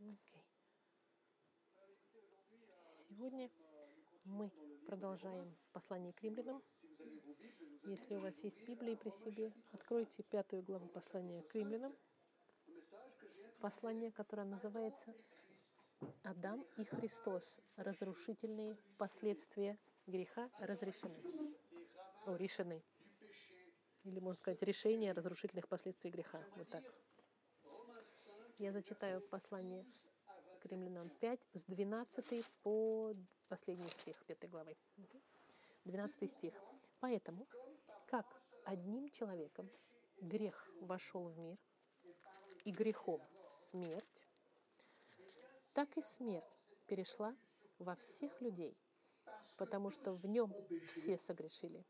Окей. Сегодня мы продолжаем в послании к римлянам. Если у вас есть Библия при себе, откройте пятую главу послания к римлянам. Послание, которое называется «Адам и Христос. Разрушительные последствия греха разрешены». О, решены. Или, можно сказать, решение разрушительных последствий греха. Вот так. Я зачитаю послание к римлянам 5 с 12 по последний стих 5 главы. 12 стих. Поэтому, как одним человеком грех вошел в мир, и грехом смерть, так и смерть перешла во всех людей, потому что в нем все согрешили.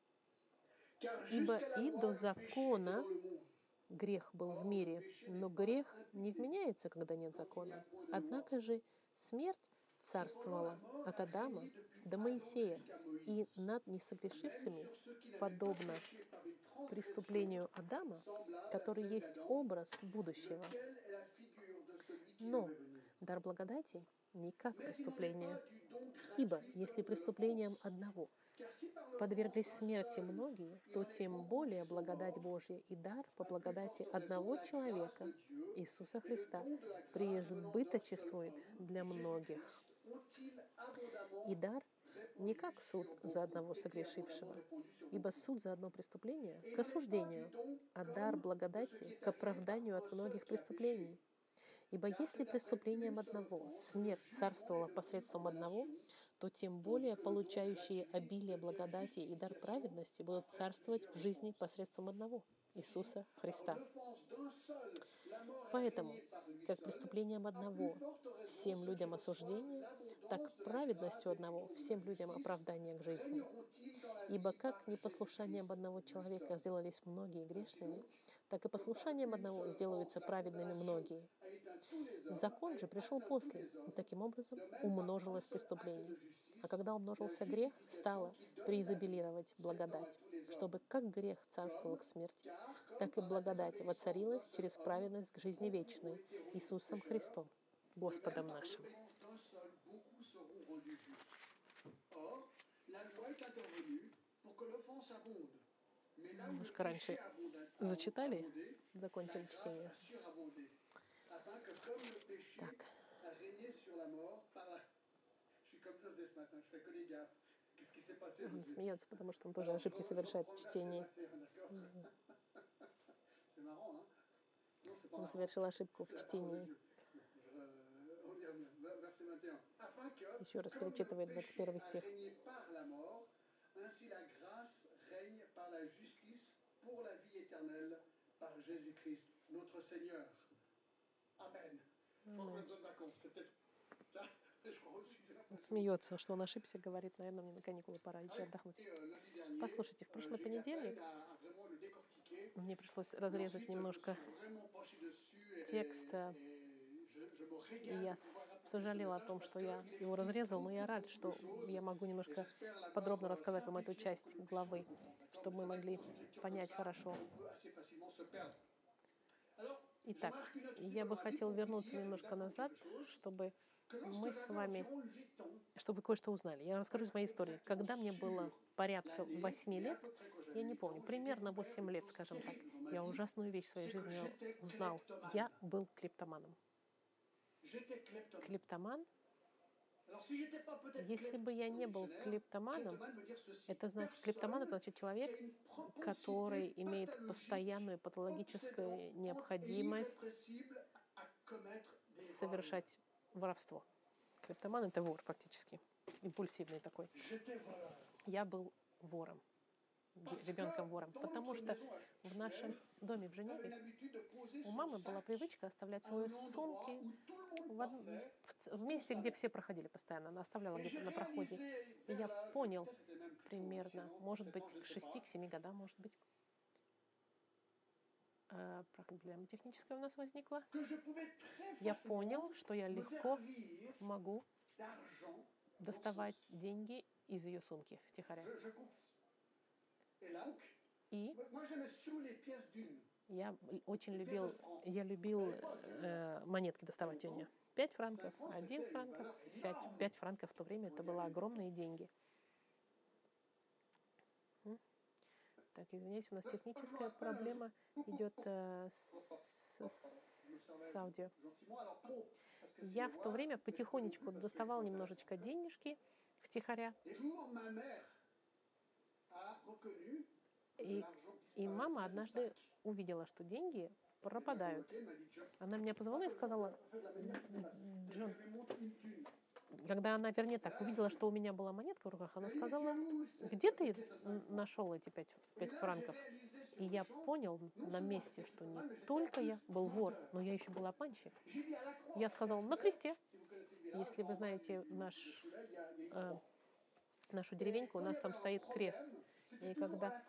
Ибо и до закона грех был в мире, но грех не вменяется, когда нет закона. Однако же смерть царствовала от Адама до Моисея, и над несогрешившими, подобно преступлению Адама, который есть образ будущего. Но дар благодати не как преступление. Ибо если преступлением одного подверглись смерти многие, то тем более благодать Божья и дар по благодати одного человека, Иисуса Христа, преизбыточествует для многих. И дар не как суд за одного согрешившего, ибо суд за одно преступление к осуждению, а дар благодати к оправданию от многих преступлений. Ибо если преступлением одного смерть царствовала посредством одного, то тем более получающие обилие благодати и дар праведности будут царствовать в жизни посредством одного Иисуса Христа. Поэтому, как преступлением одного всем людям осуждение, так праведностью одного всем людям оправдание к жизни. Ибо как непослушанием одного человека сделались многие грешными, так и послушанием одного сделаются праведными многие. Закон же пришел после, и таким образом умножилось преступление. А когда умножился грех, стало преизобилировать благодать, чтобы как грех царствовал к смерти, так и благодать воцарилась через праведность к жизни вечной Иисусом Христом, Господом нашим. Немножко раньше зачитали, закончили чтение. Так. Он смеется, потому что он тоже ошибки совершает в чтении. Он совершил ошибку в чтении. Еще раз перечитывает 21 стих. Par la justice pour la vie éternelle par Jésus-Christ, notre Seigneur. Amen. Он смеется, что он ошибся, говорит, наверное, мне на каникулы пора идти отдохнуть. Послушайте, в прошлый понедельник мне пришлось разрезать немножко текста, и я сожалела о том, что я его разрезал, но я рад, что я могу немножко подробно рассказать вам эту часть главы, чтобы мы могли понять хорошо. Итак, я бы хотел вернуться немножко назад, чтобы мы с вами, чтобы вы кое-что узнали. Я расскажу из моей истории. Когда мне было порядка 8 лет, я не помню, примерно 8 лет, скажем так, я ужасную вещь в своей жизни узнал. Я был клептоманом. Клептоман если бы я не был клептоманом, это значит, клептоман это значит человек, который имеет постоянную патологическую необходимость совершать воровство. Клептоман это вор фактически, импульсивный такой. Я был вором ребенком вором, потому что в нашем доме в Женеве у мамы была привычка оставлять свои сумки в, од... в месте, где все проходили постоянно. Она оставляла где-то на проходе. И я понял примерно, может быть, к 6-7 годам, может быть, э, проблема техническая у нас возникла. Я понял, что я легко могу доставать деньги из ее сумки втихаря. И? Я очень любил, я любил э, монетки доставать у нее. 5 франков, 1 франков, 5, 5 франков в то время это были огромные деньги. Так, извиняюсь, у нас техническая проблема идет э, с, с- с аудио. Я в то время потихонечку доставал немножечко денежки втихаря, и, и мама однажды увидела, что деньги пропадают. Она меня позвала и сказала, Джон, когда она, вернее так, увидела, что у меня была монетка в руках, она сказала, где ты нашел эти пять, пять франков? И я понял на месте, что не только я был вор, но я еще был обманщик. Я сказал, на кресте. Если вы знаете наш, э, нашу деревеньку, у нас там стоит крест. И когда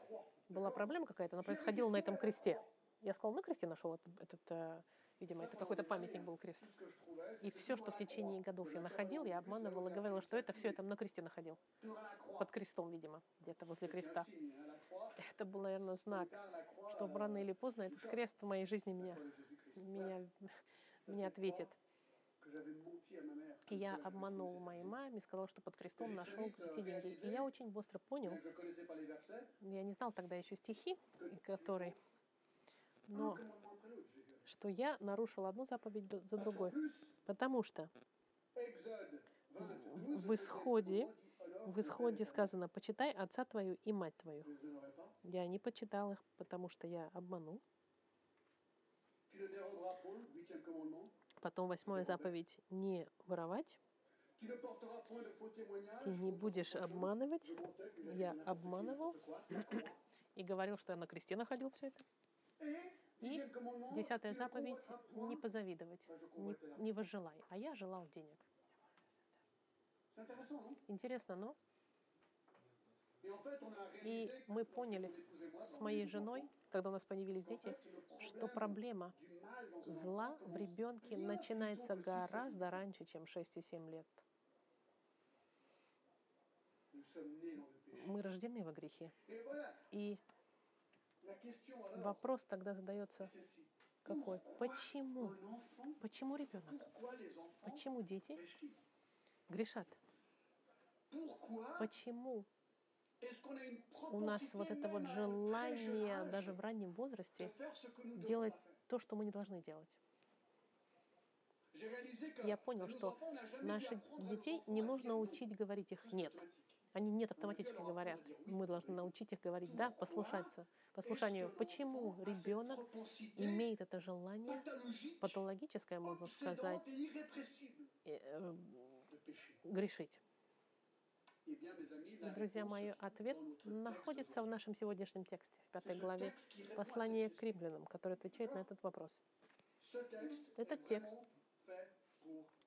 была проблема какая-то, она происходила на этом кресте. Я сказал, на кресте нашел этот, этот, э, видимо, это какой-то памятник был крест. И все, что в течение годов я находил, я обманывала, говорила, что это все я там на кресте находил. Под крестом, видимо, где-то возле креста. Это был, наверное, знак, что рано или поздно этот крест в моей жизни меня, меня, меня ответит. И я обманул моей маме, сказал, что под крестом нашел эти деньги. И я очень быстро понял, я не знал тогда еще стихи, которые, но что я нарушил одну заповедь за другой. Потому что в исходе, в исходе сказано, почитай отца твою и мать твою. Я не почитал их, потому что я обманул. Потом восьмая заповедь не воровать. Ты не будешь обманывать. Я обманывал и говорил, что я на кресте находил все это. И десятая заповедь не позавидовать, не, не возжелай. А я желал денег. Интересно, но и мы поняли с моей женой, когда у нас появились дети, что проблема зла в ребенке начинается гораздо раньше, чем 6 и 7 лет. Мы рождены во грехе. И вопрос тогда задается какой? Почему? Почему ребенок? Почему дети грешат? Почему у нас вот это вот желание даже в раннем возрасте делать то, что мы не должны делать? Я понял, что наших детей не нужно учить говорить их «нет». Они «нет» автоматически говорят. Мы должны научить их говорить «да», послушаться, послушанию. Почему ребенок имеет это желание, патологическое, можно сказать, э, э, грешить? Друзья мои, ответ находится в нашем сегодняшнем тексте, в пятой главе послания к римлянам, который отвечает на этот вопрос. Этот текст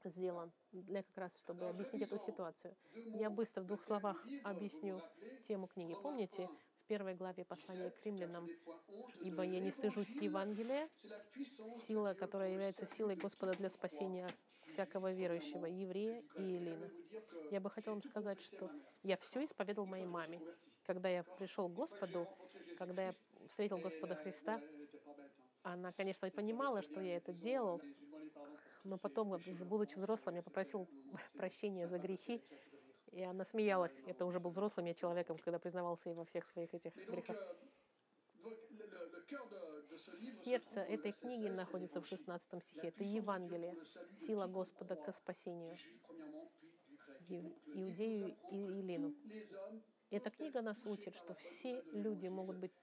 сделан для как раз, чтобы объяснить эту ситуацию. Я быстро в двух словах объясню тему книги. Помните, в первой главе послания к римлянам, «Ибо я не стыжусь Евангелия, сила, которая является силой Господа для спасения всякого верующего, еврея и елина». Я бы хотела вам сказать, что я все исповедовал моей маме. Когда я пришел к Господу, когда я встретил Господа Христа, она, конечно, понимала, что я это делал, но потом, будучи взрослым, я попросил прощения за грехи, и она смеялась. Это уже был взрослым я человеком, когда признавался ей во всех своих этих грехах. Сердце этой книги находится в 16 стихе. Это Евангелие, сила Господа к спасению Иудею и Елену. Эта книга нас учит, что все люди могут быть,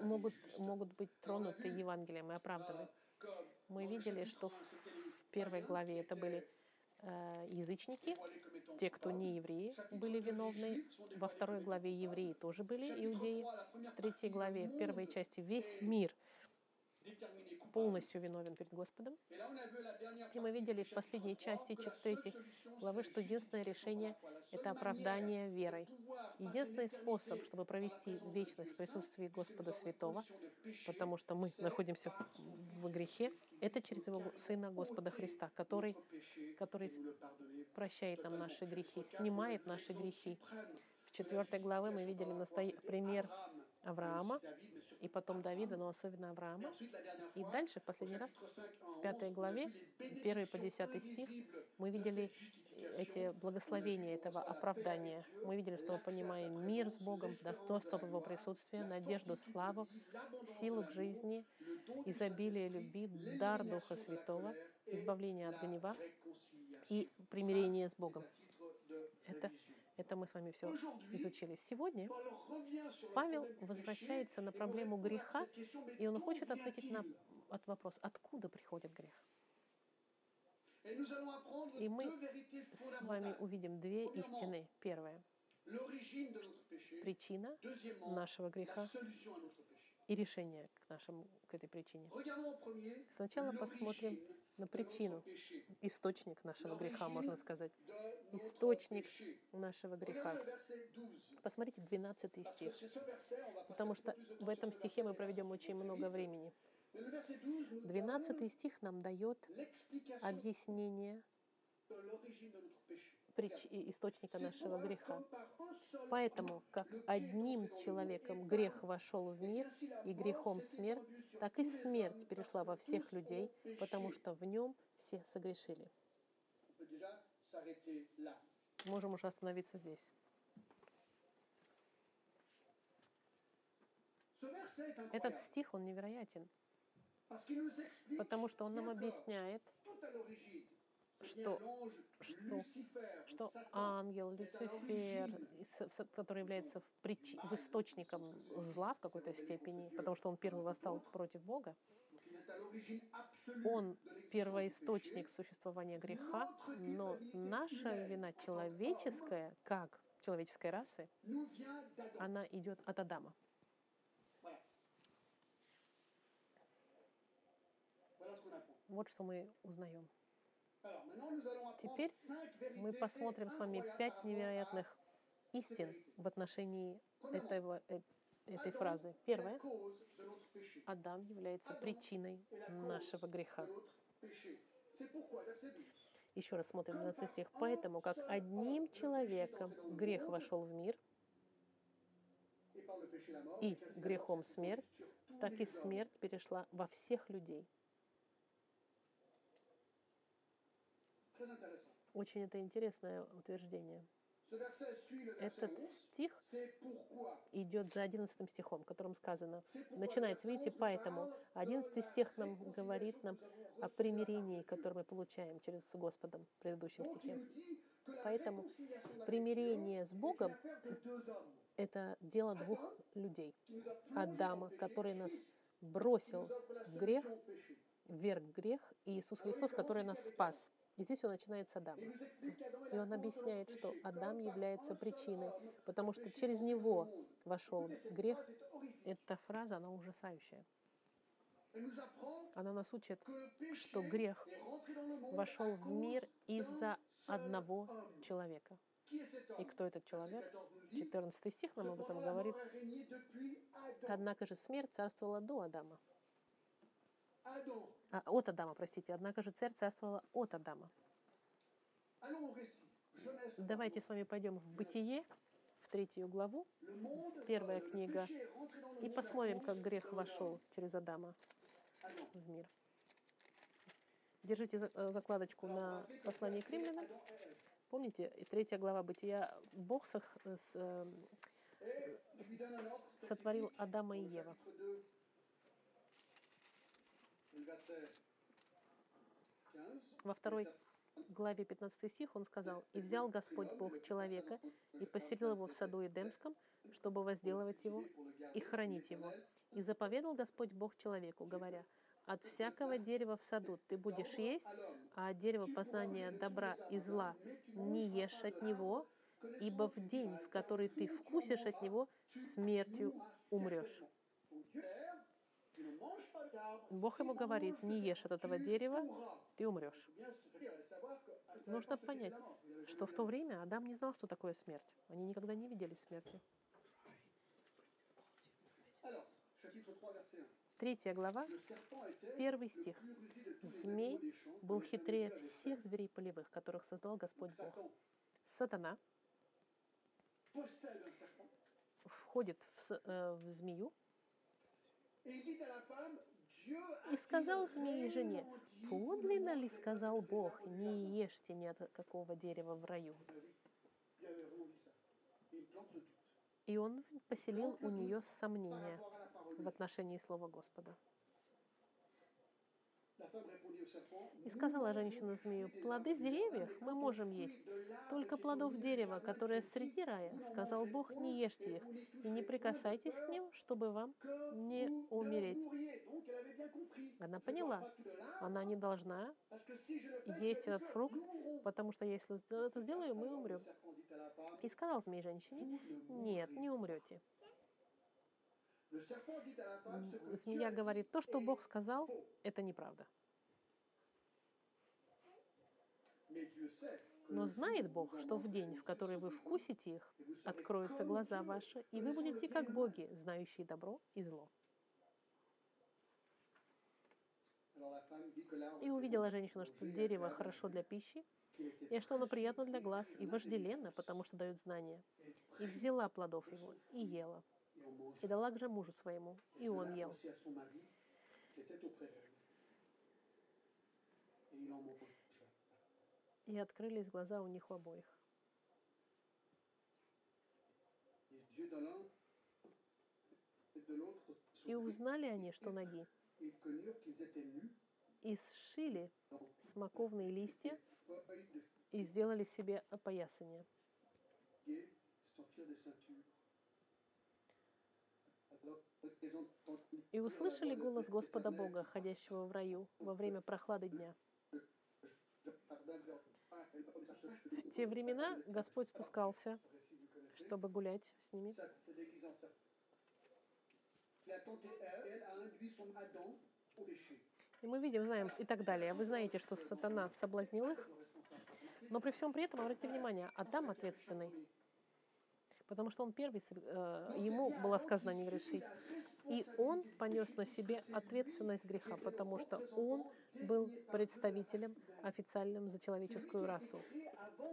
могут, могут быть тронуты Евангелием и оправданы. Мы видели, что в первой главе это были язычники, те, кто не евреи, были виновны. Во второй главе евреи тоже были иудеи. В третьей главе, в первой части, весь мир полностью виновен перед Господом. И мы видели в последней части третьей главы, что единственное решение — это оправдание верой. Единственный способ, чтобы провести вечность в присутствии Господа Святого, потому что мы находимся в, грехе, это через Его Сына Господа Христа, который, который прощает нам наши грехи, снимает наши грехи. В четвертой главе мы видели настоя- пример Авраама, и потом Давида, но особенно Авраама. И дальше, в последний раз, в пятой главе, 1 по 10 стих, мы видели эти благословения этого оправдания. Мы видели, что мы понимаем мир с Богом, достойство Его присутствия, надежду, славу, силу к жизни, изобилие любви, дар Духа Святого, избавление от гнева и примирение с Богом. Это, это мы с вами все изучили. Сегодня Павел возвращается на проблему греха, и он хочет ответить на от вопрос, откуда приходит грех. И мы с вами увидим две истины. Первая — причина нашего греха и решение к, нашему, к этой причине. Сначала посмотрим на причину, источник нашего греха, можно сказать. Источник нашего греха. Посмотрите 12 стих, потому что в этом стихе мы проведем очень много времени. 12 стих нам дает объяснение прич... источника нашего греха. Поэтому, как одним человеком грех вошел в мир, и грехом смерть, так и смерть перешла во всех людей, потому что в нем все согрешили. Можем уже остановиться здесь. Этот стих, он невероятен, потому что он нам объясняет, что, что, что ангел, Люцифер, который является прич... источником зла в какой-то степени, потому что он первый восстал против Бога, он первоисточник существования греха, но наша вина человеческая, как человеческой расы, она идет от Адама. Вот что мы узнаем. Теперь мы посмотрим с вами пять невероятных истин в отношении этого, э, этой фразы. Первое. Адам является причиной нашего греха. Еще раз смотрим на стих. Поэтому, как одним человеком грех вошел в мир, и грехом смерть, так и смерть перешла во всех людей. Очень это интересное утверждение. Этот стих идет за 11 стихом, в котором сказано, начинается, видите, поэтому 11 стих нам говорит нам о примирении, которое мы получаем через Господом в предыдущем стихе. Поэтому примирение с Богом — это дело двух людей. Адама, который нас бросил в грех, вверх в грех, и Иисус Христос, который нас спас. И здесь он начинает с Адама. И он объясняет, что Адам является причиной, потому что через него вошел грех. Эта фраза, она ужасающая. Она нас учит, что грех вошел в мир из-за одного человека. И кто этот человек? 14 стих нам об этом говорит. Однако же смерть царствовала до Адама а, от Адама, простите. Однако же царь царствовала от Адама. Давайте с вами пойдем в Бытие, в третью главу, первая книга, и посмотрим, как грех вошел через Адама в мир. Держите э, закладочку на послание к римлянам. Помните, третья глава Бытия. Бог э, сотворил Адама и Ева. Во второй главе 15 стих он сказал, «И взял Господь Бог человека и поселил его в саду Эдемском, чтобы возделывать его и хранить его. И заповедал Господь Бог человеку, говоря, от всякого дерева в саду ты будешь есть, а от дерева познания добра и зла не ешь от него, ибо в день, в который ты вкусишь от него, смертью умрешь. Бог ему говорит, не ешь от этого дерева, ты умрешь. Нужно понять, что в то время Адам не знал, что такое смерть. Они никогда не видели смерти. Третья глава, первый стих. Змей был хитрее всех зверей полевых, которых создал Господь Бог. Сатана входит в, э, в змею И сказал змеи жене, подлинно ли сказал Бог, не ешьте ни от какого дерева в раю. И он поселил у нее сомнения в отношении слова Господа. И сказала женщина змею, плоды деревьев мы можем есть, только плодов дерева, которое среди рая, сказал Бог, не ешьте их, и не прикасайтесь к ним, чтобы вам не умереть. Она поняла, она не должна, есть этот фрукт, потому что если это сделаю, мы умрем. И сказал змей женщине, нет, не умрете. Le serpent dit à la femme, ce que Dieu Змея говорит, то, что Бог сказал, это неправда. Но знает Бог, что в день, в который вы вкусите их, откроются глаза ваши, и вы будете как боги, знающие добро и зло. И увидела женщина, что дерево хорошо для пищи, и что оно приятно для глаз и вожделенно, потому что дает знания. И взяла плодов его и ела, и дала же мужу своему, и он ел. И открылись глаза у них у обоих. И узнали они, что ноги, и сшили смоковные листья и сделали себе опоясание. И услышали голос Господа Бога, ходящего в раю во время прохлады дня. В те времена Господь спускался, чтобы gулять с ними. И мы видим, знаем и так далее. Вы знаете, что сатана соблазнил их, но при всем при этом, обратите внимание, Адам ответственный, потому что он первый, э, ему было сказано не грешить. И он понес на себе ответственность греха, потому что он был представителем официальным за человеческую расу.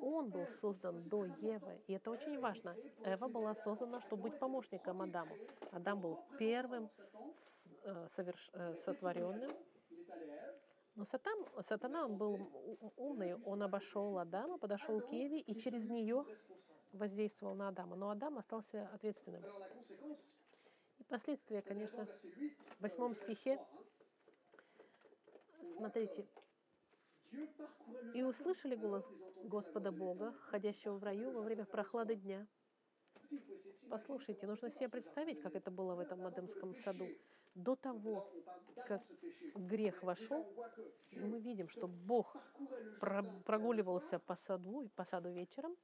Он был создан до Евы, и это очень важно. Эва была создана, чтобы быть помощником Адаму. Адам был первым э, соверш- э, сотворенным, но сатан, сатана, он был умный, он обошел Адама, подошел к Еве и через нее. Воздействовал на Адама. Но Адам остался ответственным. И последствия, конечно, verset 8, в восьмом стихе, смотрите, «И услышали голос Господа Бога, ходящего в раю во время прохлады дня». Послушайте, нужно себе представить, как это было в этом le саду. До того, как грех вошел, мы видим, что Бог прогуливался по саду, по саду вечером.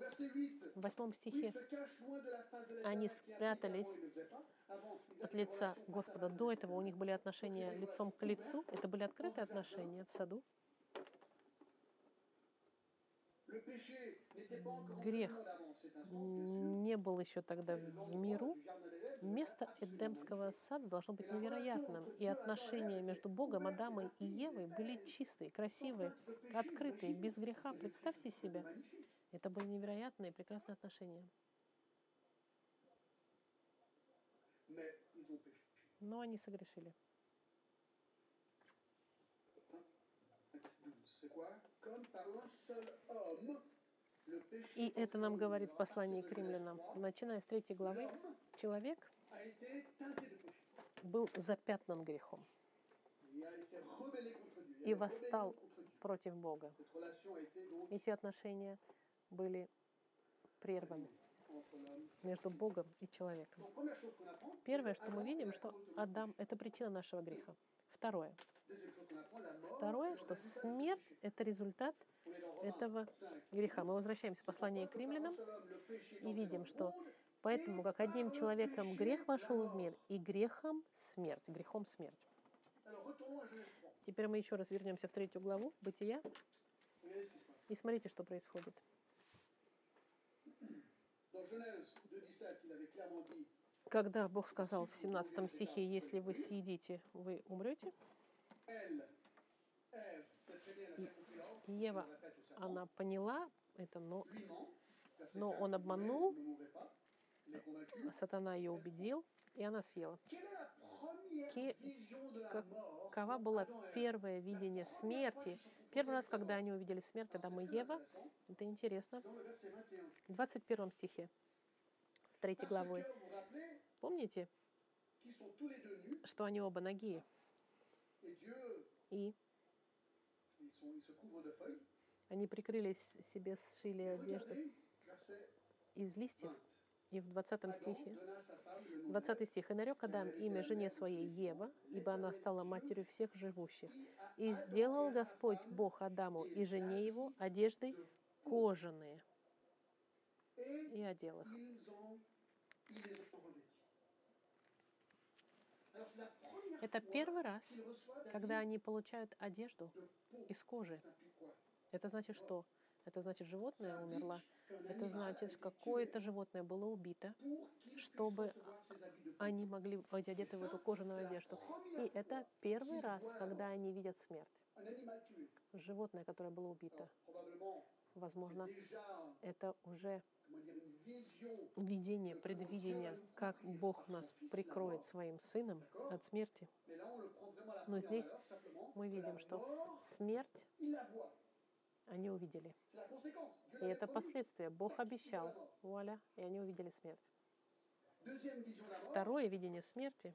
Au verset 8, В восьмом стихе Они спрятались от лица Господа. До этого у них были отношения лицом к лицу. Это были открытые отношения в саду. Грех не был еще тогда в миру. Место Эдемского сада должно быть невероятным. И отношения между Богом, Адамом и Евой были чистые, красивые, открытые, без греха. Представьте себе. Это были невероятные, прекрасные отношения. Но они согрешили. И это нам говорит в послании к римлянам. Начиная с третьей главы, человек был запятнан грехом и восстал против Бога. Эти отношения были прерваны между Богом и человеком. Первое, что мы видим, что Адам – это причина нашего греха. Второе. Второе, что смерть – это результат этого 5. греха. Мы возвращаемся в послание к римлянам и видим, что поэтому, как одним человеком грех вошел в мир, и грехом смерть, грехом смерть. Alors retournons à Genèse 3. Теперь мы еще раз вернемся в третью главу Бытия и смотрите, что происходит. Когда Бог сказал в 17 стихе, если вы съедите, вы умрете, и Ева, она поняла это, но Но 4, он обманул, сатана ее убедил, и она съела. Ки- Какова Ève первое видение смерти? Первый раз, когда они увидели смерть Адама и Ева, это интересно, Dans le verset 21. в 21 стихе, в 3 Parce главой. Помните, что они оба ноги, и они прикрылись себе, сшили одежду из листьев. 20. И в 20 Adam стихе, donna à sa femme le nom 20 стих, «И нарек Адам имя жене своей Ева, ибо она стала матерью всех живущих. И сделал Господь Бог Адаму и жене его одежды кожаные, и одел их». Это первый раз, когда они получают одежду из кожи. Это значит что? Это значит, животное умерло. Это значит, какое-то животное было убито, чтобы они могли быть одеты в эту кожаную одежду. И это первый раз, когда они видят смерть. Животное, которое было убито. Probablement, Возможно, это уже видение, предвидение, как Бог нас прикроет своим Сыном от смерти. Но здесь мы видим, что смерть. Они увидели. И это последствия. Бог обещал. Вуаля, и они увидели смерть. Второе видение смерти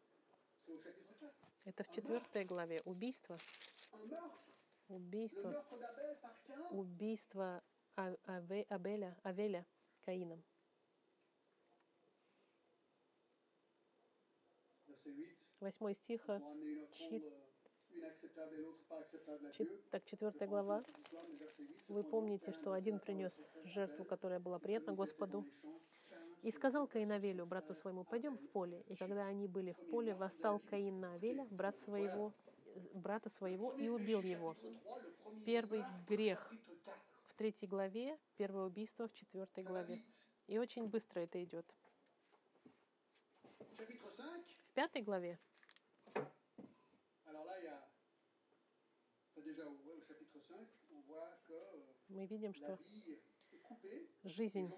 c'est au chapitre 4. – это в четвертой главе. Убийство. Убийство. Убийство А- Аве- Абеля, Авеля Каином. Verset 8. Восьмой стих. Так, четвертая глава. Вы помните, что один принес жертву, которая была приятна Господу, и сказал Каин Авелю, брату своему, пойдем в поле. И когда они были в поле, восстал Каин на Авеля, брат своего, брата своего, и убил его. Первый грех в третьей главе, первое убийство в четвертой главе. И очень быстро это идет. Chapitre 5. В пятой главе, мы видим, что жизнь,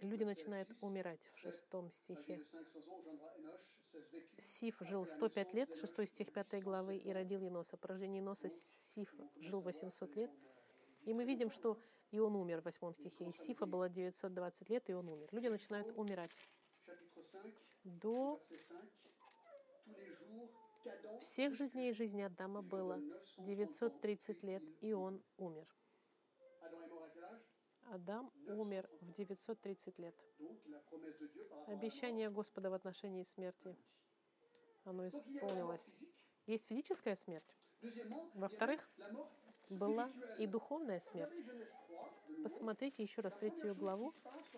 люди начинают 6, умирать в шестом стихе. de 500 ans engendra Enoch, 16 vécut. Сиф жил 105 лет, 6 стих 5 главы, и родил Еноса. По рождении Еноса Сиф жил 800 лет. И мы видим, что и он умер в 8 стихе. И Сифа было 920 лет, и он умер. Люди начинают умирать. Chapitre 5, До verset 5. Tous les jours qu'Adam всех же дней жизни Адама было 930 лет, и он умер. Адам умер в 930 лет. Обещание Господа в отношении смерти, оно исполнилось. Есть физическая смерть, Во-вторых, была и духовная смерть. Regardez Genèse 3, de nouveau. Посмотрите еще раз третью главу.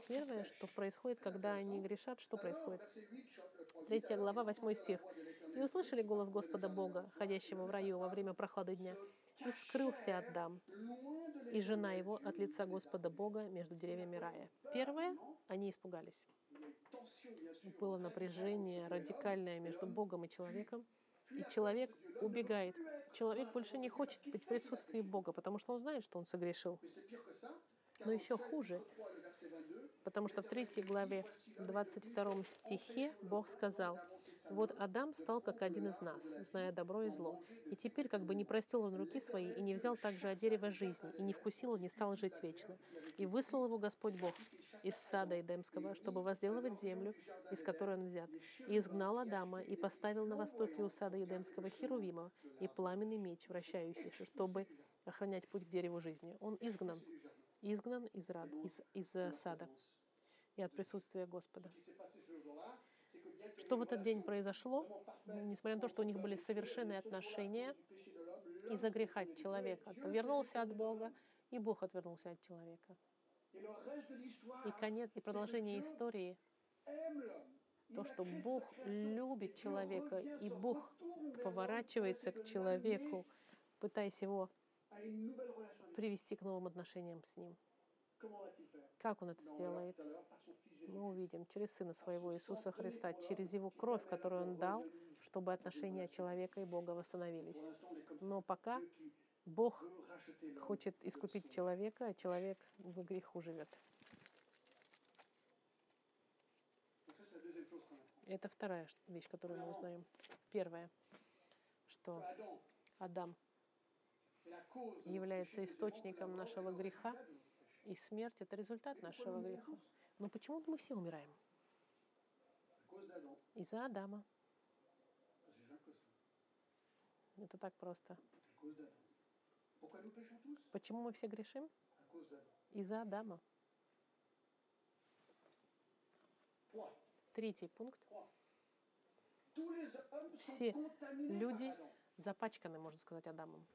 Первое, что происходит, когда они грешат, что происходит? Третья глава, восьмой стих. «И услышали голос Господа Бога, ходящего в раю во время прохлады дня, и скрылся Адам, и жена его от лица Господа Бога между деревьями рая». Первое, они испугались. Было напряжение радикальное между Богом и человеком, и человек убегает. Человек больше не хочет быть в присутствии Бога, потому что он знает, что он согрешил. Но еще хуже, потому что в третьей главе, 22 стихе, Бог сказал, «Вот Адам стал как один из нас, зная добро и зло. И теперь как бы не простил он руки свои, и не взял также от дерева жизни, и не вкусил, и не стал жить вечно. И выслал его Господь Бог из сада Эдемского, чтобы возделывать землю, из которой он взят. И изгнал Адама, и поставил на востоке у сада Эдемского Херувима и пламенный меч, вращающийся, чтобы охранять путь к дереву жизни. Он изгнан, изгнан из, рад, из, из э, сада и от присутствия Господа. Что в этот день произошло, несмотря на то, что у них были совершенные отношения, из-за греха человек отвернулся от Бога, и Бог отвернулся от человека. И конец, и продолжение истории, то, что Бог любит человека, и Бог поворачивается к человеку, пытаясь его привести к новым отношениям с ним. Как он это сделает? Мы увидим через Сына Своего Иисуса Христа, через Его кровь, которую Он дал, чтобы отношения человека и Бога восстановились. Но пока Бог хочет искупить человека, а человек в греху живет. Это вторая вещь, которую мы узнаем. Первое, что Адам является источником нашего греха, и смерть — это результат нашего греха. Но почему мы все умираем? Из-за Адама. Это так просто. Почему мы все грешим? Из-за Адама. Третий пункт. Все люди запачканы, можно сказать, Адамом.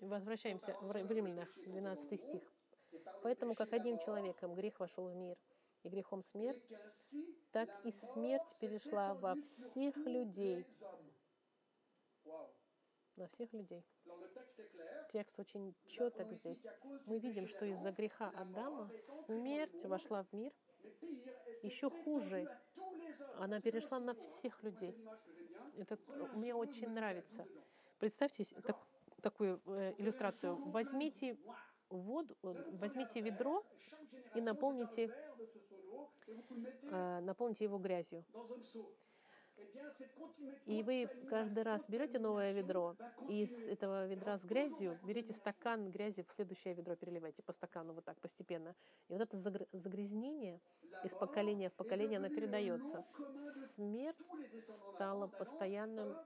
Regardez chapitre verset 12 encore. C'est pourquoi Возвращаемся в Р- в Римлянах, 12 стих. Поэтому, как одним человеком грех вошел в мир, и грехом смерть, так и смерть перешла во всех людей. на всех людей. Текст очень четок здесь. Мы видим, что из-за греха Адама смерть вошла в мир, Еще хуже, она перешла на всех людей. Это мне очень нравится. Представьте так- такую э, un иллюстрацию. Возьмите воду, э, возьмите ведро, и наполните, э, наполните его грязью. И вы каждый раз берете новое ведро, и из этого ведра с грязью берите стакан грязи в следующее ведро, переливайте по стакану вот так постепенно. И вот это загр- загрязнение из поколения в поколение, un передается. Смерть стала постоянным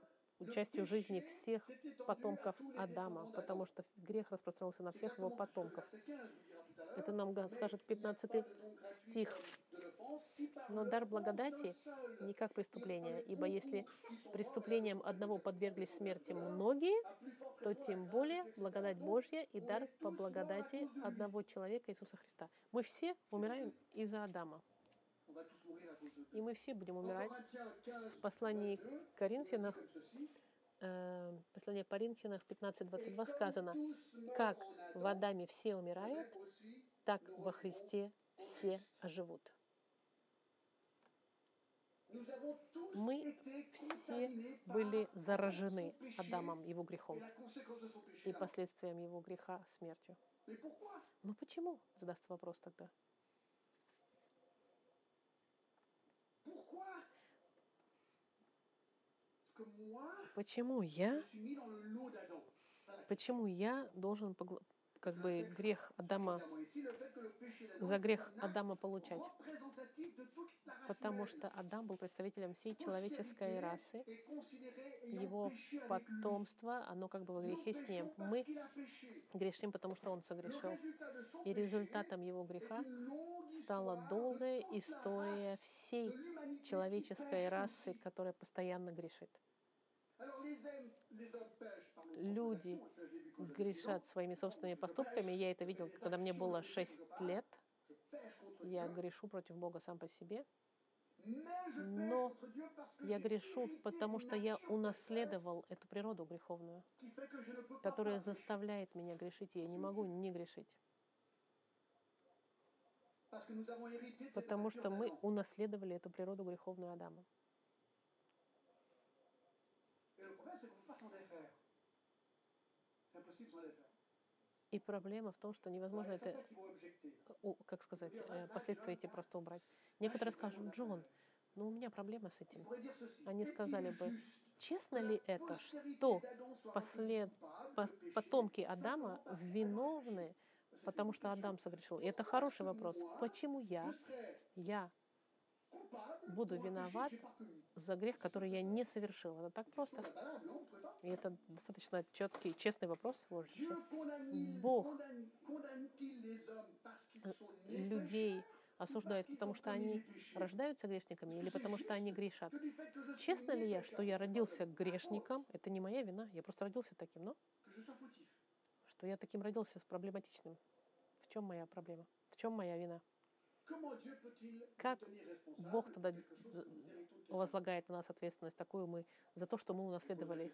частью жизни всех потомков Адама, потому что грех распространился на всех его потомков. verset 15 nous dira tout à l'heure. Это нам скажет il n'y a 15 pas de don gratuit стих. Но дар благодати не как преступление, ибо если преступлением одного justice подвергли de смерти многие, то тем более благодать Божья и дар по благодати одного человека Иисуса Христа. Мы все умираем из-за Адама, и мы все будем умирать. Corinthiens 15, В послании 22, к Коринфянах, э, послание по Коринфянах Et 15:22 comme сказано, как в Адаме все умирают, так во Христе все оживут. Мы все были заражены Адамом, его грехом, и последствием его греха смертью. Ну почему? Задастся вопрос тогда. Почему я, почему я должен погла- как бы грех Адама, за грех Адама получать? Потому что Адам был представителем всей человеческой расы, его потомство, оно как бы во Nous грехе с ним. Мы грешим, потому что он согрешил. И результатом его греха стала долгая история всей человеческой расы, которая постоянно грешит. Люди. Грешат своими собственными поступками. Я это видел, когда мне было 6 лет. Я грешу против Бога сам по себе. Но Я грешу, потому что я унаследовал эту природу греховную, которая заставляет меня грешить, и я не могу не грешить. Потому что мы унаследовали эту природу греховную Адама. И проблема в том, что невозможно это, как сказать, э, последствия эти просто убрать. Некоторые скажут, Джон, ну у меня проблема с этим. Они сказали бы, честно ли это, что послед- потомки Адама виновны, потому что. Адам согрешил? И это хороший вопрос. Почему я, я буду виноват за грех, который я не совершил? Это так просто. И это достаточно четкий, честный вопрос. condamne- Бог Людей осуждают, потому что они рождаются грешниками или потому что они грешат. Честно ли я, что я родился грешником? Это не моя вина. Я просто родился таким, но что я таким родился с проблематичным. В чем моя проблема? В чем моя вина? Как Бог тогда возлагает на нас ответственность такую мы за то, что мы унаследовали.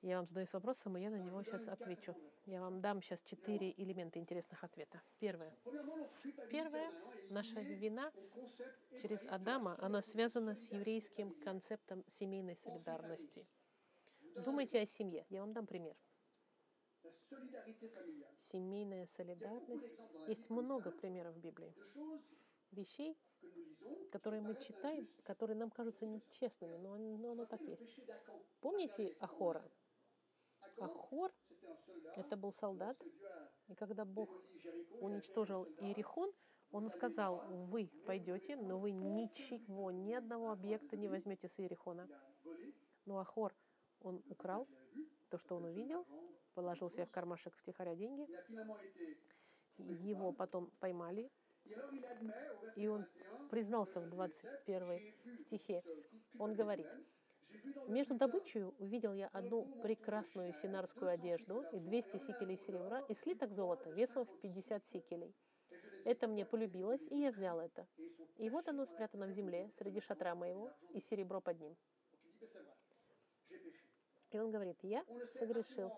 Я вам задаюсь вопросом, и я на него сейчас отвечу. Я вам дам сейчас четыре элемента интересных ответа. Первое. Первое. Наша вина через Адама, она связана с еврейским концептом семейной солидарности. Думайте о семье. Я вам дам пример. Семейная солидарность. Есть много примеров в Библии. Вещей, которые мы читаем, которые нам кажутся нечестными, но, он- но оно так есть. Помните Ахора? Ахор это был солдат, и когда Бог уничтожил Иерихон, он сказал, вы пойдете, но вы ничего, ни одного объекта не возьмете с Иерихона. Но Ахор, он украл то, что он увидел, положил себе в кармашек втихаря деньги, его потом поймали, И он 21, признался в verset 21 j'ai vu, стихе. Он говорит, Между добычей увидел я одну прекрасную синарскую одежду и 200 сикелей серебра и слиток золота весом в 50 сикелей. Это мне полюбилось, и я взял это. И вот оно спрятано в земле среди шатра моего, и серебро под ним. И он говорит, я согрешил.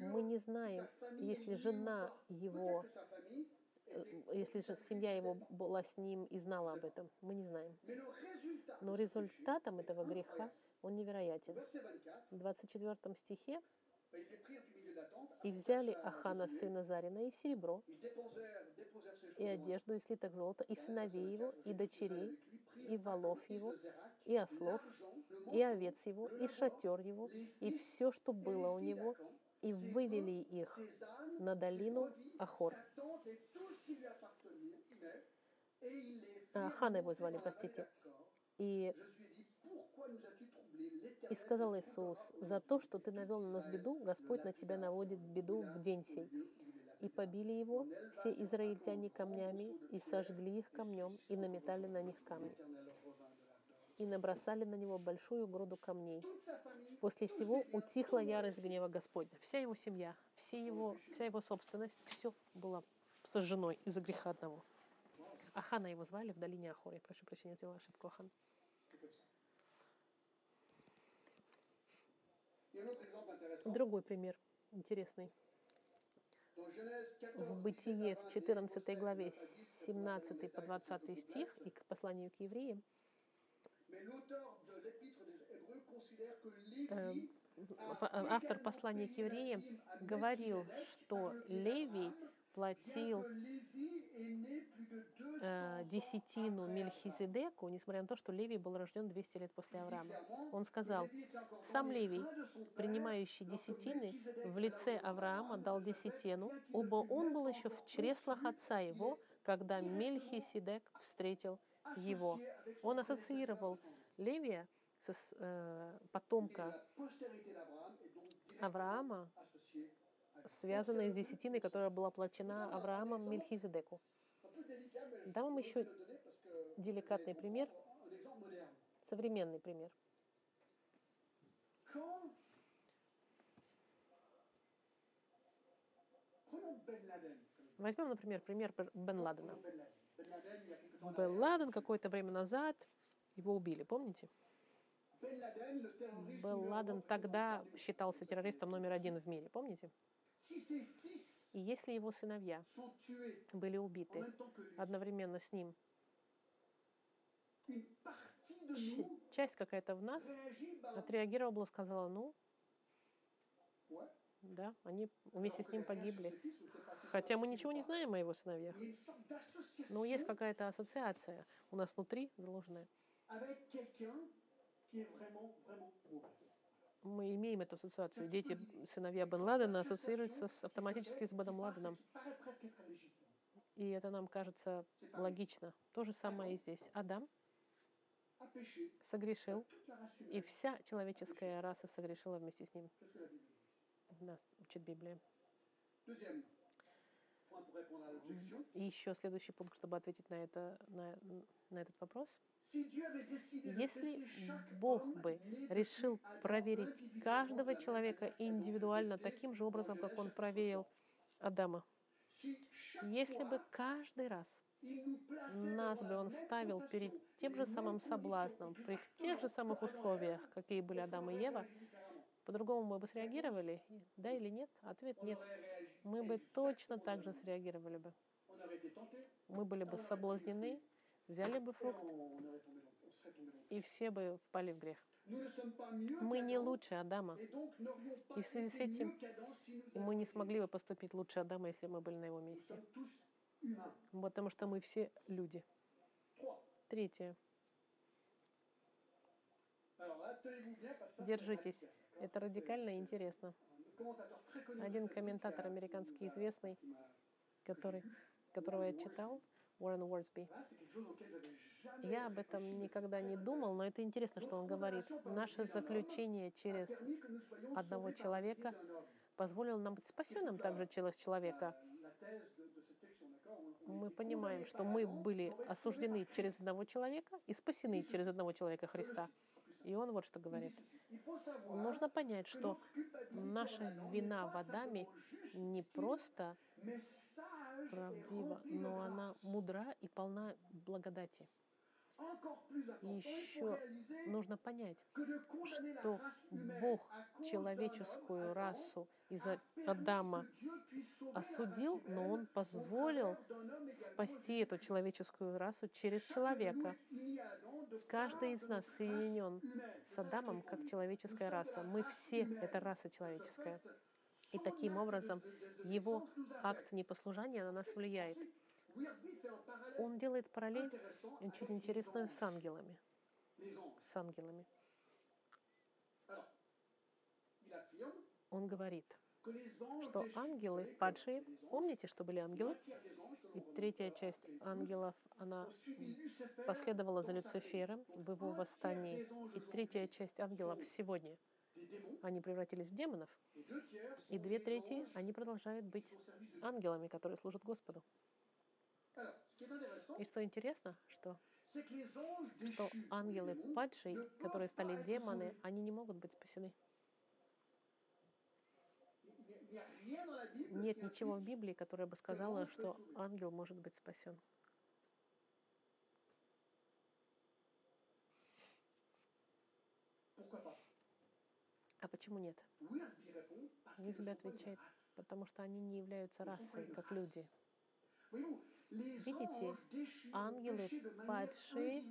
Мы не знаем, если жена его, э, если же семья его была с ним и знала об этом, мы не знаем. Но результатом этого греха, он невероятен. verset 24, В 24 стихе «И взяли Ахана, сына Зарина, и серебро, и одежду, и слиток золота, и сыновей его, и дочерей, и волов его, и ослов, и овец его, и шатер его, и все, что было у него, и вывели их на долину Ахор. А, Хана его звали, простите. И, и сказал Иисус, за то, что ты навел на нас беду, Господь на тебя наводит беду в день сей. И побили его все израильтяне камнями, и сожгли их камнем, и наметали на них камни, и набросали на него большую груду камней. После всего утихла ярость гнева Господня. Вся его семья, все его, вся его собственность, все было сожжено из-за греха одного. Ахана его звали в долине Ахор. Я прошу прощения, сделала ошибку Ахан. Другой пример интересный. Dans Genèse 14, В 17 Бытие в 20, 14 главе Moïse с 17 по 20 стих и к посланию к евреям автор послания к евреям говорил, что Левий платил que Lévi est né plus de 200 э, десятину Мельхизедеку, несмотря на то, что Левий был рожден 200 лет после Авраама. Он сказал, сам Левий, принимающий десятины, в лице Авраама дал десятину, ибо он был еще в чреслах отца его, когда Мельхиседек встретил его. Он ассоциировал Левия с- э, потомка Авраама, связанной с десятиной, которая была плачена Авраамом Мельхизедеку. Дам вам еще деликатный пример, современный пример. Возьмем, например, пример Бен Ладена. Бен Ладен какое-то время назад, его убили, помните? Бен Ладен тогда считался террористом номер один в мире, помните? И если его сыновья были убиты одновременно с ним, часть какая-то в нас отреагировала, сказала, ну. Да, они вместе с ним погибли. Хотя мы ничего не знаем о его сыновьях. Но есть какая-то ассоциация у нас внутри заложенная. Мы имеем эту ассоциацию. Дети, сыновья Бен Ладена ассоциируются с, автоматически с Беном Ладеном. И это нам кажется логично. То же самое и здесь. Адам согрешил, и вся человеческая раса согрешила вместе с ним. Нас учит Библия. И еще следующий пункт, чтобы ответить на, это, на, на этот вопрос. Если Бог бы решил проверить каждого человека индивидуально таким же образом, как он проверил 3, Адама, если бы каждый раз нас бы он ставил перед тем же самым соблазном, при тех же самых условиях, какие были Адам и Ева, по-другому мы бы среагировали? Да или нет? Ответ нет. Мы бы точно так же среагировали бы. Мы были бы соблазнены, взяли бы фрукт, и все бы впали в грех. Мы не лучше Адама. И в связи с этим мы не смогли бы поступить лучше Адама, если мы были на его месте. Потому что мы все люди. Третье. Держитесь. Это радикально и интересно. Один комментатор американский известный, который, которого я читал, Уоррен jamais Я об этом никогда не думал, но это интересно, что он говорит. Наше заключение через одного человека позволило нам быть спасенным также через человека. Мы понимаем, что мы были осуждены через одного человека и спасены через одного человека Христа. И он вот что говорит. Нужно понять, что наша вина pas в Адаме simplement juste, не просто правдива, но она мудра и полна благодати. Еще Нужно понять, что Бог человеческую расу из-за Адама осудил, но Он позволил спасти эту человеческую расу через человека. Каждый из нас соединен с Адамом как человеческая раса. Мы все это раса человеческая. И таким образом его акт непослушания на нас влияет. Он делает параллель очень интересную с ангелами. С ангелами. Он говорит, что ангелы падшие, помните, что были ангелы? И третья 12, часть ангелов, она последовала за. Люцифером в его восстании. И третья часть ангелов сегодня, они превратились в демонов. И две трети, они продолжают быть ангелами, которые служат Господу. И что интересно, что, что ангелы падшие, которые стали демоны, они не могут быть спасены. Нет ничего в Библии, которое бы сказала, что ангел может быть спасен. А почему нет? Une отвечает, потому что они не являются расой, как люди. Видите, ангелы падшие.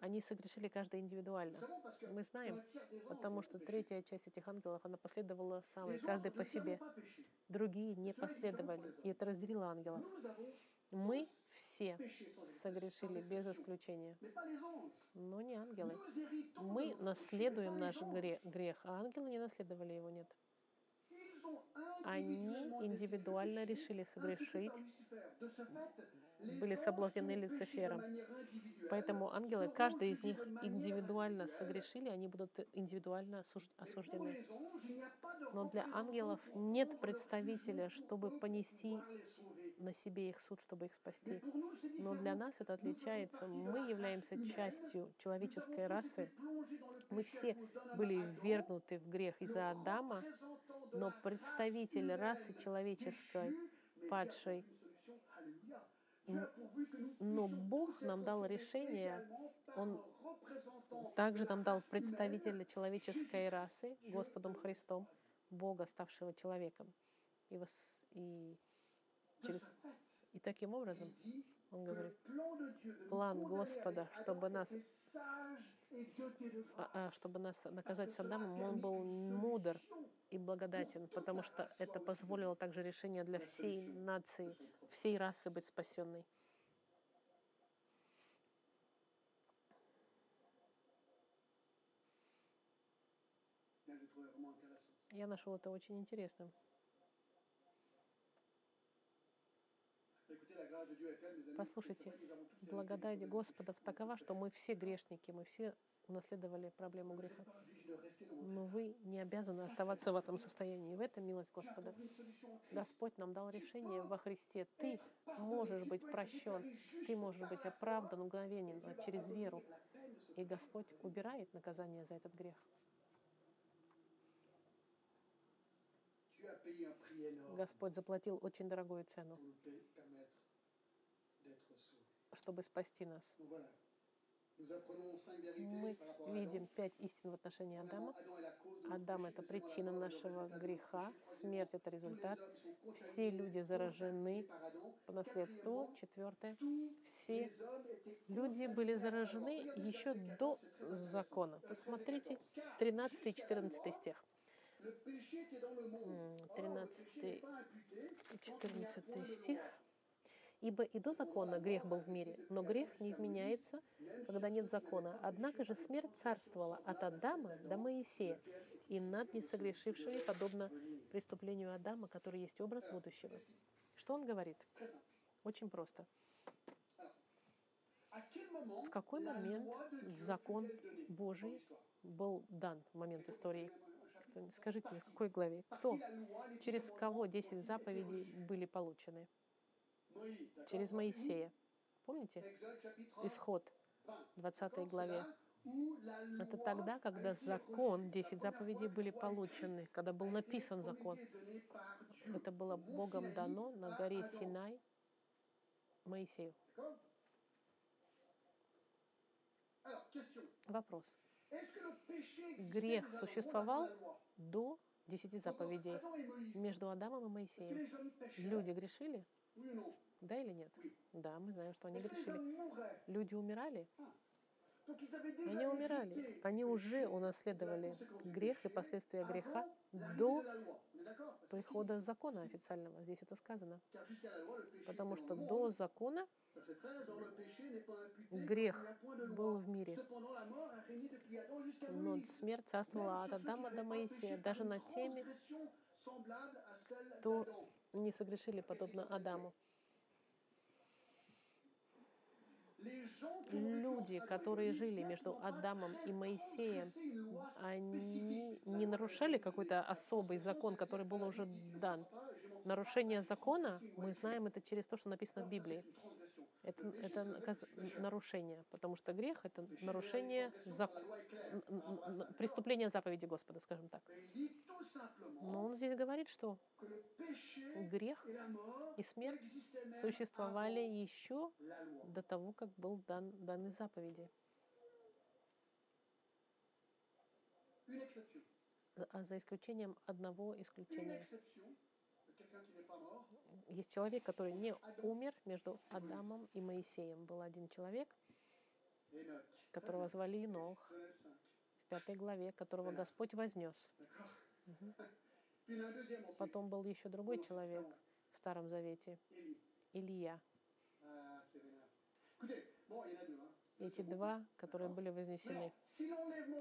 Они согрешили каждый индивидуально. Мы знаем, потому что третья часть этих ангелов, она последовала самой, каждый по себе. Другие не последовали, и это разделило ангелов. Avons Мы все согрешили без исключения, но не ангелы. Мы наследуем наш грех, а ангелы не наследовали его, нет. Они индивидуально решили согрешить, были соблазнены Люцифером. Поэтому ангелы, каждый из них индивидуально согрешили, они будут индивидуально осуждены. Но для ангелов нет представителя, чтобы понести на себе их суд, чтобы их спасти. Но для нас это отличается. Мы являемся частью человеческой расы. Мы все были ввергнуты в грех из-за Адама, но представитель расы человеческой, падшей, но Бог нам дал решение, Он также нам дал представителя человеческой расы, Господом Христом, Бога, ставшего человеком. И, вос- и, через, и таким образом Он говорит, план Господа, чтобы нас, а, а, чтобы нас наказать Саддамом, он был мудр и благодатен, потому что это позволило также решение для всей нации, всей расы быть спасенной. Я нашел это очень интересным. Послушайте, благодать Господа такова, что мы все грешники, мы все унаследовали проблему греха. Но вы не обязаны оставаться в этом состоянии. В этом милость Господа. Господь нам дал решение во Христе. Ты можешь быть прощен, ты можешь быть оправдан мгновенно через веру. И Господь убирает наказание за этот грех. Господь заплатил очень дорогую цену, чтобы спасти нас. Мы видим пять истин в отношении Адама. Адам — это причина нашего греха, смерть — это результат. Все люди заражены по наследству. Четвертое. Все люди были заражены еще до закона. Посмотрите 13 и 14 стих. Le péché était dans le monde. М, Or, le 13 péché n'est pas imputé и quand il n'y a 14 point de стих. Ибо и до закона грех был в мире, но грех не вменяется, когда нет закона. Однако же смерть царствовала от Адама до Моисея, и над несогрешившими, подобно преступлению Адама, который есть образ будущего. Что он говорит? Очень просто. В какой момент закон Божий был дан в момент истории? Скажите мне, в какой главе? Кто? Через кого commandements 10 ont-ils été заповедей были получены? Через Моисея. Помните? Исход, 20. 20 D'accord главе. Это тогда, когда закон, reçue. 10 La première заповедей были получены, когда был написан закон. Это было Богом дано на горе. Синай Моисею. Вопрос. Грех существовал до 10 Donc, заповедей между Адамом и Моисеем. Люди грешили? Да или нет? Да, мы знаем, что они грешили. Люди умирали? Они умирали. Они уже унаследовали грех и последствия греха до прихода закона официального. Здесь это сказано. Потому что до закона Verset 13, or le péché n'est pas imputé Грех был в мире. Но смерть царствовала от Адама до Моисея, даже над теми, кто не согрешили подобно Адаму. Люди, которые жили между Адамом и Моисеем, они не нарушали какой-то особый закон, который был уже дан. Нарушение закона, мы знаем это через то, что написано в Библии. Это, это нарушение, потому что грех — это нарушение зак- н- н- н- преступление заповеди Господа, скажем так. Но он здесь говорит, что грех и смерть существовали еще до того, как был дан данной заповеди. За- А за исключением одного исключения. Есть человек, который не умер между Адамом и Моисеем. Был один человек, которого звали Инох, Genèse 5. в пятой главе, которого Господь вознес. Потом был еще другой человек в Старом Завете. Илья. Эти два, которые были вознесены.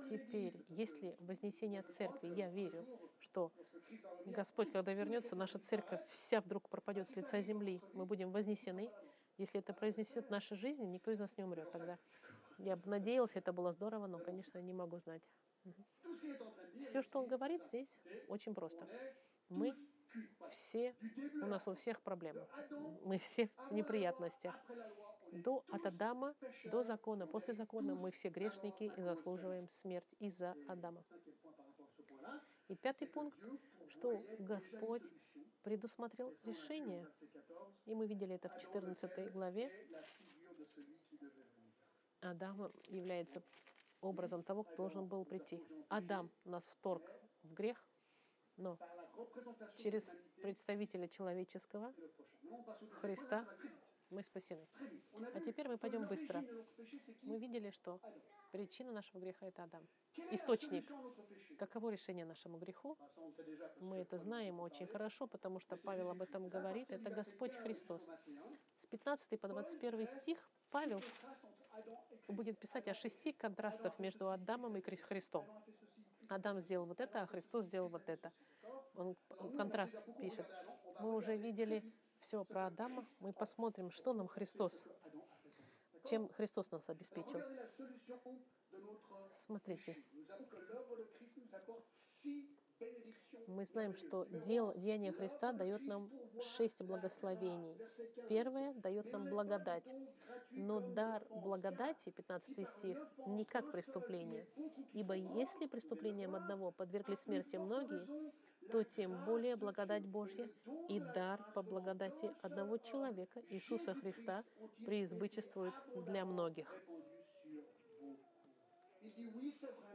Теперь, если вознесение церкви, я верю, что Господь, когда вернется, наша церковь вся вдруг пропадет с лица земли. Мы будем вознесены. Если это произнесет наша жизнь, никто из нас не умрет тогда. Я бы надеялся, это было здорово, но, конечно, не могу знать. Все, что он говорит здесь, очень просто. Мы все, у нас у всех проблемы. Мы все в неприятностях. До, от Адама до закона, после закона мы все грешники и заслуживаем смерть из-за Адама. И пятый пункт, что Господь предусмотрел решение. verset 14, И мы видели это в Adam, 14 lequel главе. Адам является образом того, кто должен был прийти. Адам нас вторг в грех, но через представителя человеческого Христа мы спасены. А теперь мы пойдем быстро. Мы видели, что причина нашего греха — это Адам. Источник. Каково решение нашему греху? Parce Мы это знаем очень хорошо, потому что Павел об этом говорит. Это Господь 15 Христос. jusqu'au 21, С 15 по 21 стих Павел будет писать о шести контрастах между Адамом и Хри- Христом. Адам сделал вот это, а Христос сделал вот это. Он контраст пишет. Мы уже видели все про Адама. Мы посмотрим, что нам Христос, чем Христос нас обеспечил. Смотрите, мы знаем, что un, деяние Христа дает нам шесть благословений. grâce. Verset 15. Первое дает нам благодать. Но дар благодати, car 15 si par стих, не как преступление. Ибо если преступлением одного подвергли смерти многие, то тем более благодать Божья и дар по благодати одного человека, Иисуса Христа, преизбычествует для многих.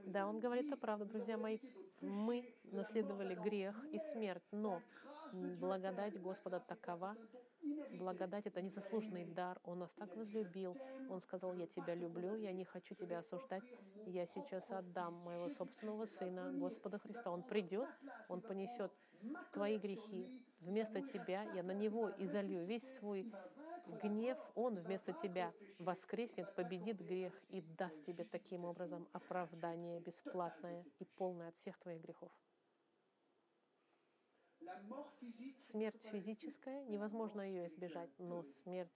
Да, он говорит это правда, друзья мои. Мы наследовали грех и смерть, но благодать Господа такова, благодать — это незаслуженный дар. Он нас так возлюбил. Он сказал, я тебя люблю, я не хочу тебя осуждать. Я сейчас отдам моего собственного Сына, Господа Христа. Он придет, Он понесет твои грехи. Вместо тебя я на Него изолью весь свой гнев. Он вместо тебя воскреснет, победит грех и даст тебе таким образом оправдание бесплатное и полное от всех твоих грехов. Смерть физическая, невозможно ее избежать, но смерть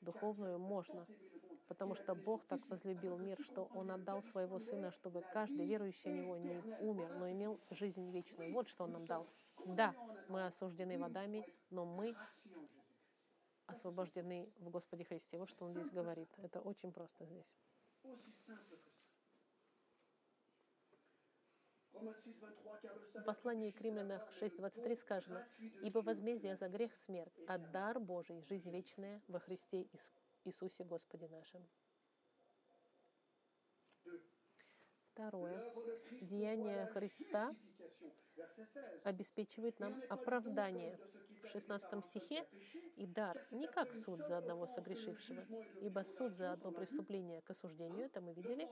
духовную можно, потому что Бог так возлюбил мир, что Он отдал Своего Сына, чтобы каждый верующий в Него не умер, но имел жизнь вечную. Вот что Он нам дал. Да, мы осуждены в Адаме, но мы освобождены в Господе Христе. Вот что Он здесь говорит. Это очень просто здесь. Aussi simple que ça. Romains 6, 23, car le В послании к Римлянах c'est la mort, 6.23 сказано, «Ибо возмездие за грех — смерть, а дар Божий — жизнь вечная во Христе Ис- Иисусе Господе нашим». Второе. Деяние Христа justification. Verset 16. обеспечивает нам оправдание. В 16 стихе и дар не как суд за одного согрешившего, ибо суд за одно преступление к осуждению, это мы видели,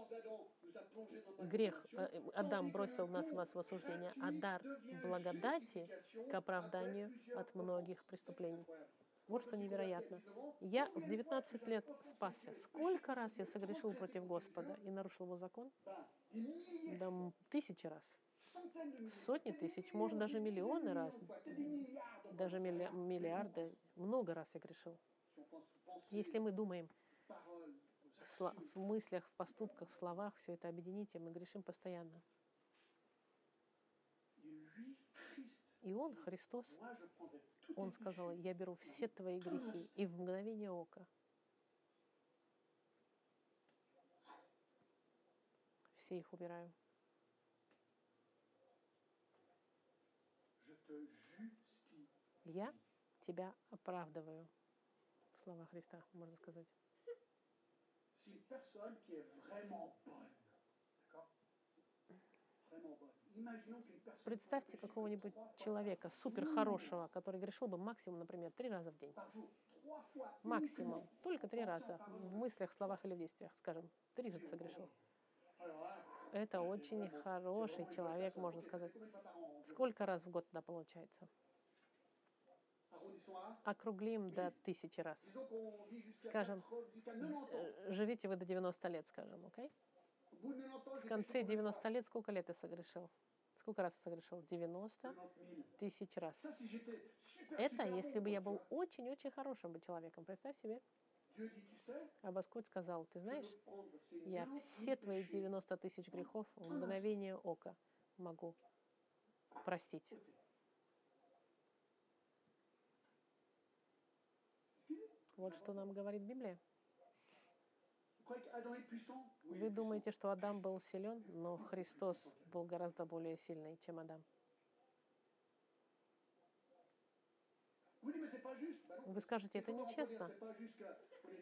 грех э, Адам бросил нас вас в осуждение, а дар благодати к оправданию от многих преступлений. Вот что невероятно. Я в 19 лет спасся. Сколько раз я согрешил против Господа и нарушил его закон? Да тысячи раз. Сотни тысяч, может, даже миллионы раз. Даже милли- миллиарды. Много раз я грешил. Если мы думаем в мыслях, в поступках, в словах, все это объедините, мы грешим постоянно. И Он, Христос, Он сказал, я беру все твои грехи и в мгновение ока все их убираю. Я тебя оправдываю. Слова Христа, можно сказать. Представьте какого-нибудь человека, супер хорошего, который грешил бы максимум, например, три раза в день. Максимум. Только три раза. В мыслях, словах или в действиях, скажем. Трижды согрешил. Это очень хороший человек, можно сказать. Сколько раз в год тогда получается? Округлим до тысячи раз. Скажем, 80, jusqu'à 90 ans. Э, Живите вы до 90 лет, скажем, окей? Au bout de 90 ans, В конце péché combien de 90 лет сколько лет ты согрешил? Сколько раз согрешил? 90 fois 90 000. тысяч раз. Это если бы я был очень-очень хорошим бы человеком. Представь себе. А сказал, ты знаешь, я 90 все 000 твои péchés 90 тысяч грехов в мгновение ока могу простить. Вот что нам говорит Библия. Вы думаете, что Адам был силен, но Христос был гораздо более сильный, чем Адам. Вы скажете, это нечестно.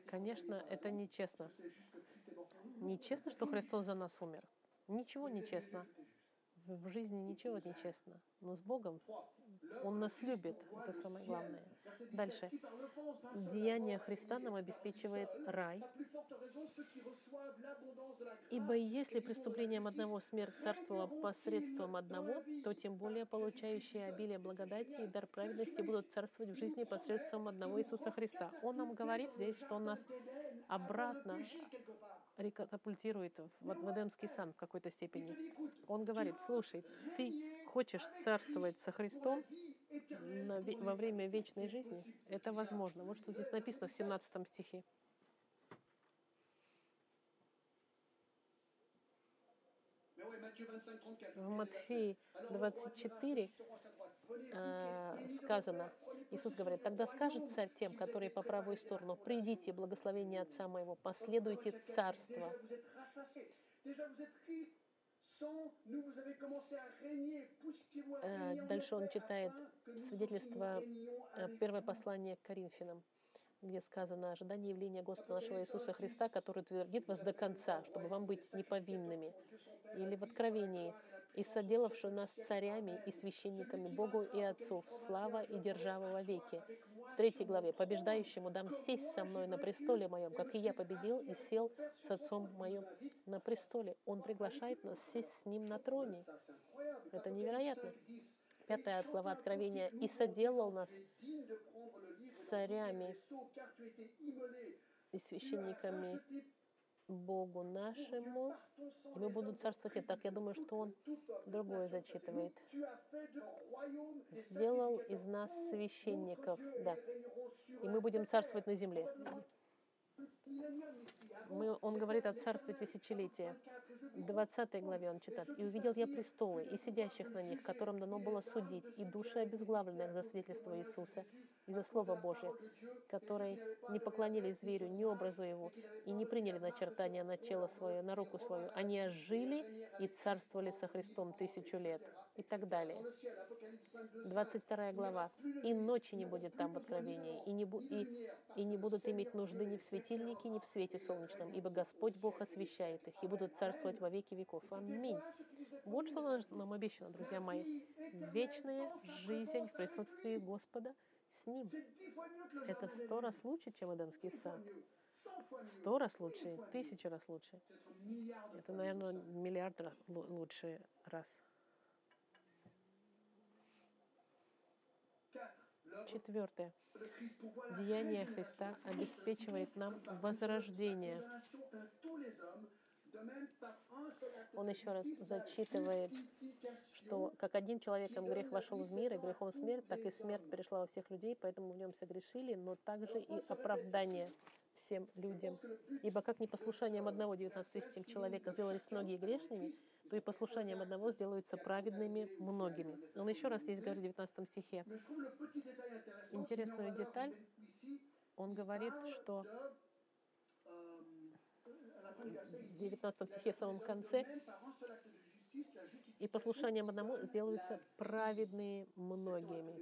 Конечно, это нечестно. Нечестно, что Христос за нас умер. Ничего нечестно. В жизни ничего нечестно. Но с Богом. Он нас любит. Это самое главное. Verset 17. Дальше. Деяние Христа нам обеспечивает рай. Ибо если преступлением одного смерть царствовала посредством одного, то тем более получающие обилие благодати и дар праведности будут царствовать в жизни посредством одного Иисуса Христа. Он нам говорит здесь, что он нас обратно рекатапультирует в Эдемский сан в какой-то степени. Он говорит, слушай, ты хочешь царствовать со Христом на во время вечной жизни? Это возможно. Вот что здесь написано в 17 стихе. Mais oui, Matthieu 25, 34, je В Матфеи versets. Alors, le roi dira à 24 ceux qui seront à sa droite, Venez, э, сказано, Иисус говорит, тогда скажет царь тем, которые по правую сторону, придите, благословение Отца monde». моего, последуйте царство. Дальше он читает свидетельство, э, первое послание к Коринфянам. где сказано ожидание явления Господа нашего Иисуса Христа, который утвердит вас до конца, чтобы вам быть неповинными. Или в Откровении, и соделавший нас царями и священниками Богу и Отцу, слава и держава во веки. В третьей главе, побеждающему дам сесть со мной на престоле моем, как и я победил и сел с Отцом моим на престоле. Он приглашает нас сесть с Ним на троне. Это невероятно. Пятая глава Откровения. «И соделал нас царями и священниками Богу нашему, и мы будем царствовать. Так, я думаю, что он другое зачитывает. Сделал из нас священников, да. И мы будем царствовать на земле. Мы, он говорит о царстве тысячелетия. В 20 главе он читает. «И увидел я престолы, и сидящих на них, которым дано было судить, и души обезглавленных за свидетельство Иисуса и за Слово Божие, которые не поклонились зверю, ни образу его, и не приняли начертания на тело свое, на руку свою. Они ожили и царствовали со Христом тысячу лет» и так далее. 22 глава. «И ночи не будет там в Откровении, и не, бу- и, и не будут иметь нужды ни в светильнике, ни в свете солнечном, ибо Господь Бог освещает их, и будут царствовать во веки веков. Аминь». Вот что нам- обещано, друзья мои. Вечная жизнь в присутствии Господа с Ним. Это в сто раз лучше, чем Эдемский сад. Сто раз лучше, тысячу раз лучше. Это, наверное, миллиард лучше раз. Четвертое. Деяние Христа обеспечивает нам возрождение. Он еще раз зачитывает, что как одним человеком грех вошел в мир, и грехом смерть, так и смерть перешла во всех людей, поэтому в нем согрешили, но также и оправдание всем людям. Ибо как непослушанием одного, 19 стих, человека сделались многие грешными, и послушанием одного сделаются праведными многими. Он еще раз здесь говорит в 19 стихе. Интересную деталь. Он говорит, что в 19 стихе в самом конце и послушанием одному сделаются праведные многими.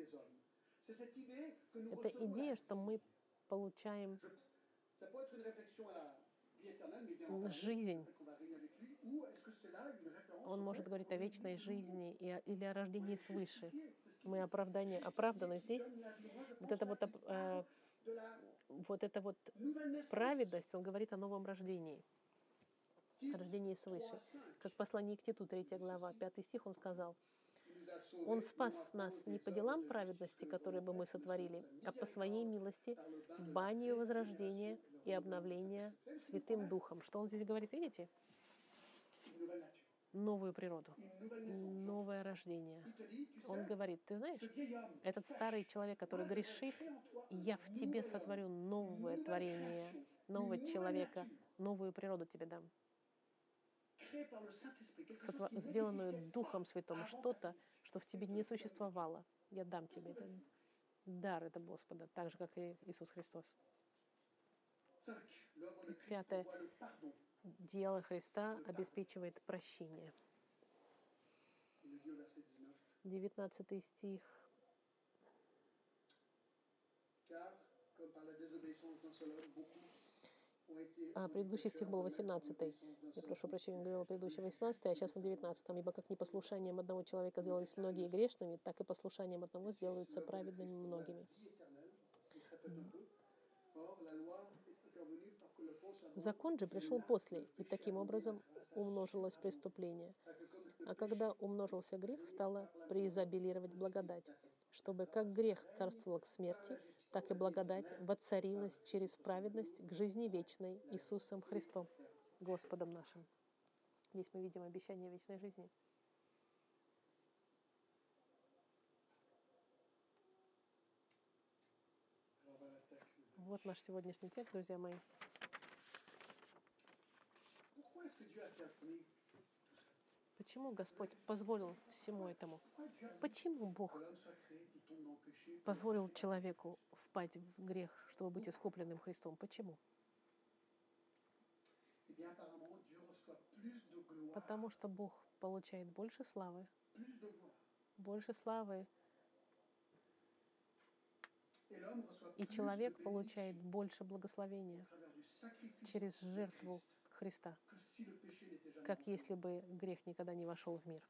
Это идея, что мы получаем жизнь. Он может говорить о вечной жизни или о рождении свыше. Мы оправдание, оправданы здесь. Вот это вот, э, вот это вот праведность, он говорит о новом рождении, о рождении свыше. Как послание к Титу, 3 глава, 5 стих, он сказал, Он спас нас не по делам праведности, которые бы мы сотворили, а по своей милости, банию возрождения и обновления Святым Духом. Что он здесь говорит, видите? Новую природу, новое рождение. Он говорит, ты знаешь, этот старый человек, который грешит, я в тебе сотворю новое творение, нового человека, новую природу тебе дам, сделанную Духом Святым, что-то, что в тебе не существовало. Я дам тебе это дар это Господа, так же, как и Иисус Христос. Пятое. Дело Христа обеспечивает прощение. 19 стих. А, предыдущий стих был 18. Я прошу прощения, говорила предыдущий 18, а сейчас на 19. Ибо как непослушанием одного человека сделались многие грешными, так и послушанием одного сделаются праведными многими. Закон же пришел после, и таким образом умножилось преступление. А когда умножился грех, стала преизобилировать благодать, чтобы как грех царствовал к смерти, так и благодать воцарилась через праведность к жизни вечной Иисусом Христом, Господом нашим. Здесь мы видим обещание вечной жизни. Вот наш сегодняшний текст, друзья мои. Почему Господь позволил всему этому? Почему Бог позволил человеку впасть в грех, чтобы быть искупленным Христом? Почему? Потому что Бог получает больше славы, больше славы И человек получает больше благословения через жертву Христа, как если бы грех никогда не вошел в мир.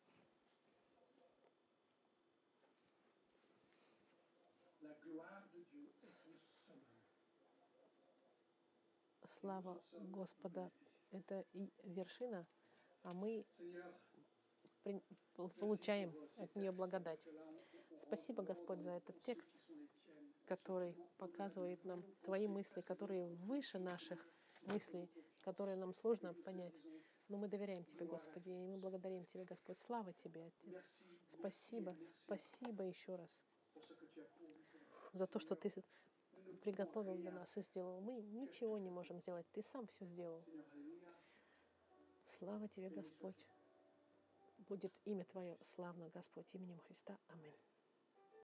Слава Господа — это и вершина, а мы получаем от нее благодать. Спасибо, Господь, за этот текст, который показывает нам Твои мысли, которые выше наших мыслей, которые нам сложно понять. Но мы доверяем Тебе, Господи, и мы благодарим Тебя, Господь. Слава Тебе, Отец. Спасибо, спасибо еще раз за то, что Ты приготовил для нас и сделал. Мы ничего не можем сделать. Ты сам все сделал. Слава Тебе, Господь. Будет имя Твое славно, Господь, именем Христа. Аминь.